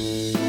Bye.